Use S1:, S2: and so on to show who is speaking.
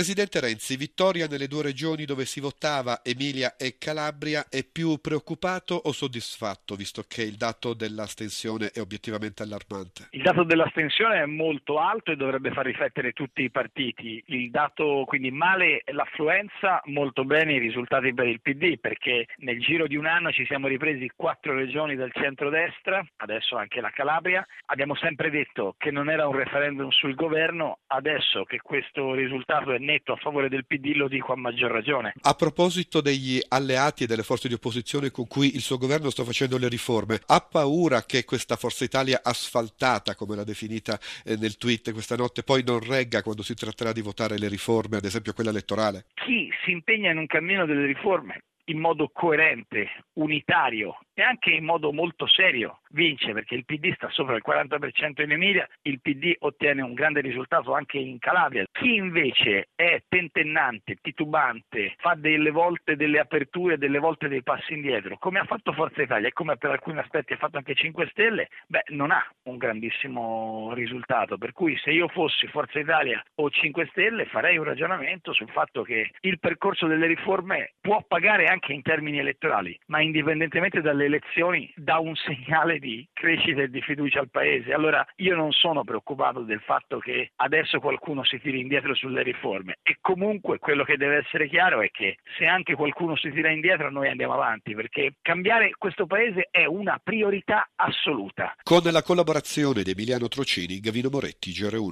S1: Presidente Renzi, vittoria nelle due regioni dove si votava, Emilia e Calabria, è più preoccupato o soddisfatto, visto che il dato dell'astensione è obiettivamente allarmante?
S2: Il dato dell'astensione è molto alto e dovrebbe far riflettere tutti i partiti. Il dato quindi male l'affluenza, molto bene i risultati per il PD, perché nel giro di un anno ci siamo ripresi quattro regioni del centrodestra, adesso anche la Calabria. Abbiamo sempre detto che non era un referendum sul governo, adesso che questo risultato è netto a favore del PD lo dico a maggior ragione.
S1: A proposito degli alleati e delle forze di opposizione con cui il suo governo sta facendo le riforme, ha paura che questa Forza Italia asfaltata, come l'ha definita eh, nel tweet questa notte, poi non regga quando si tratterà di votare le riforme, ad esempio quella elettorale?
S2: Chi si impegna in un cammino delle riforme in modo coerente, unitario e anche in modo molto serio vince perché il PD sta sopra il 40% in Emilia, il PD ottiene un grande risultato anche in Calabria. Chi invece è tentennante, titubante, fa delle volte delle aperture, delle volte dei passi indietro, come ha fatto Forza Italia e come per alcuni aspetti ha fatto anche 5 Stelle, beh, non ha un grandissimo risultato. Per cui se io fossi Forza Italia o 5 Stelle farei un ragionamento sul fatto che il percorso delle riforme può pagare anche in termini elettorali, ma indipendentemente dalle elezioni dà un segnale di crescita e di fiducia al Paese. Allora io non sono preoccupato del fatto che adesso qualcuno si tiri indietro sulle riforme e comunque quello che deve essere chiaro è che se anche qualcuno si tira indietro noi andiamo avanti perché cambiare questo Paese è una priorità assoluta.
S1: Con la collaborazione di Emiliano Trocini, Gavino Moretti, GR1.